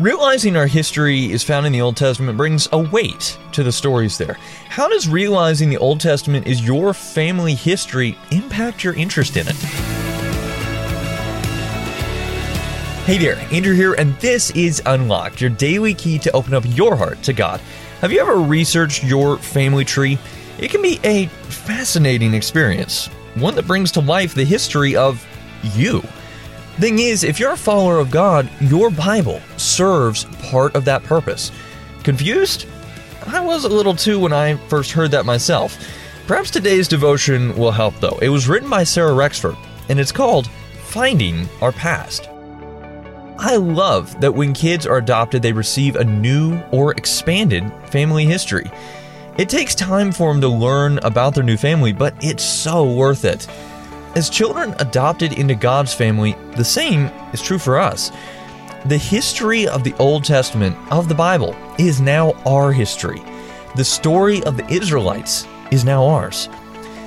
Realizing our history is found in the Old Testament brings a weight to the stories there. How does realizing the Old Testament is your family history impact your interest in it? Hey there, Andrew here, and this is Unlocked, your daily key to open up your heart to God. Have you ever researched your family tree? It can be a fascinating experience, one that brings to life the history of you. Thing is, if you're a follower of God, your Bible serves part of that purpose. Confused? I was a little too when I first heard that myself. Perhaps today's devotion will help though. It was written by Sarah Rexford, and it's called Finding Our Past. I love that when kids are adopted, they receive a new or expanded family history. It takes time for them to learn about their new family, but it's so worth it. As children adopted into God's family, the same is true for us. The history of the Old Testament, of the Bible, is now our history. The story of the Israelites is now ours.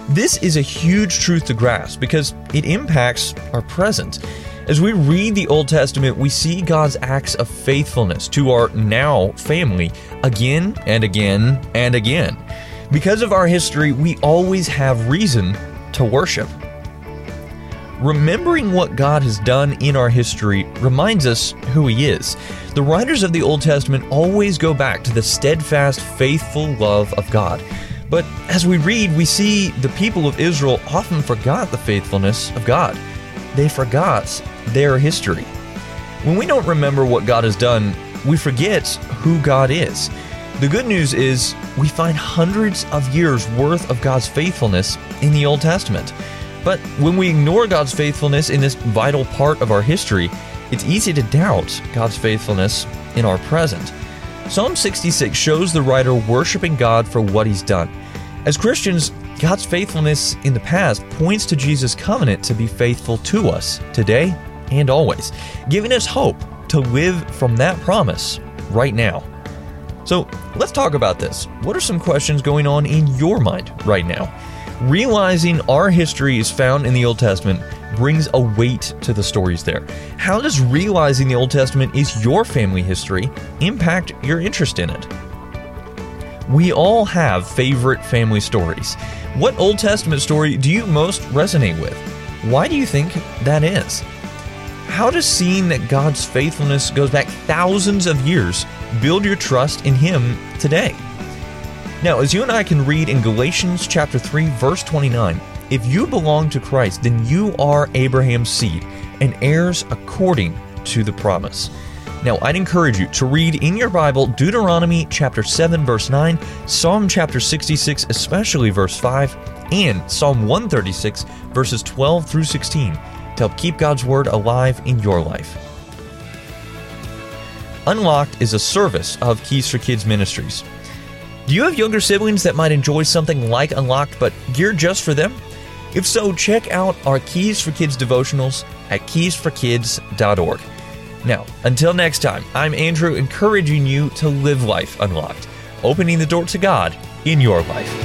This is a huge truth to grasp because it impacts our present. As we read the Old Testament, we see God's acts of faithfulness to our now family again and again and again. Because of our history, we always have reason to worship. Remembering what God has done in our history reminds us who He is. The writers of the Old Testament always go back to the steadfast, faithful love of God. But as we read, we see the people of Israel often forgot the faithfulness of God. They forgot their history. When we don't remember what God has done, we forget who God is. The good news is we find hundreds of years worth of God's faithfulness in the Old Testament. But when we ignore God's faithfulness in this vital part of our history, it's easy to doubt God's faithfulness in our present. Psalm 66 shows the writer worshiping God for what he's done. As Christians, God's faithfulness in the past points to Jesus' covenant to be faithful to us today and always, giving us hope to live from that promise right now. So let's talk about this. What are some questions going on in your mind right now? Realizing our history is found in the Old Testament brings a weight to the stories there. How does realizing the Old Testament is your family history impact your interest in it? We all have favorite family stories. What Old Testament story do you most resonate with? Why do you think that is? How does seeing that God's faithfulness goes back thousands of years build your trust in Him today? Now, as you and I can read in Galatians chapter 3 verse 29, if you belong to Christ, then you are Abraham's seed and heirs according to the promise. Now, I'd encourage you to read in your Bible Deuteronomy chapter 7 verse 9, Psalm chapter 66 especially verse 5, and Psalm 136 verses 12 through 16 to help keep God's word alive in your life. Unlocked is a service of Keys for Kids Ministries. Do you have younger siblings that might enjoy something like Unlocked but geared just for them? If so, check out our Keys for Kids devotionals at keysforkids.org. Now, until next time, I'm Andrew encouraging you to live life unlocked, opening the door to God in your life.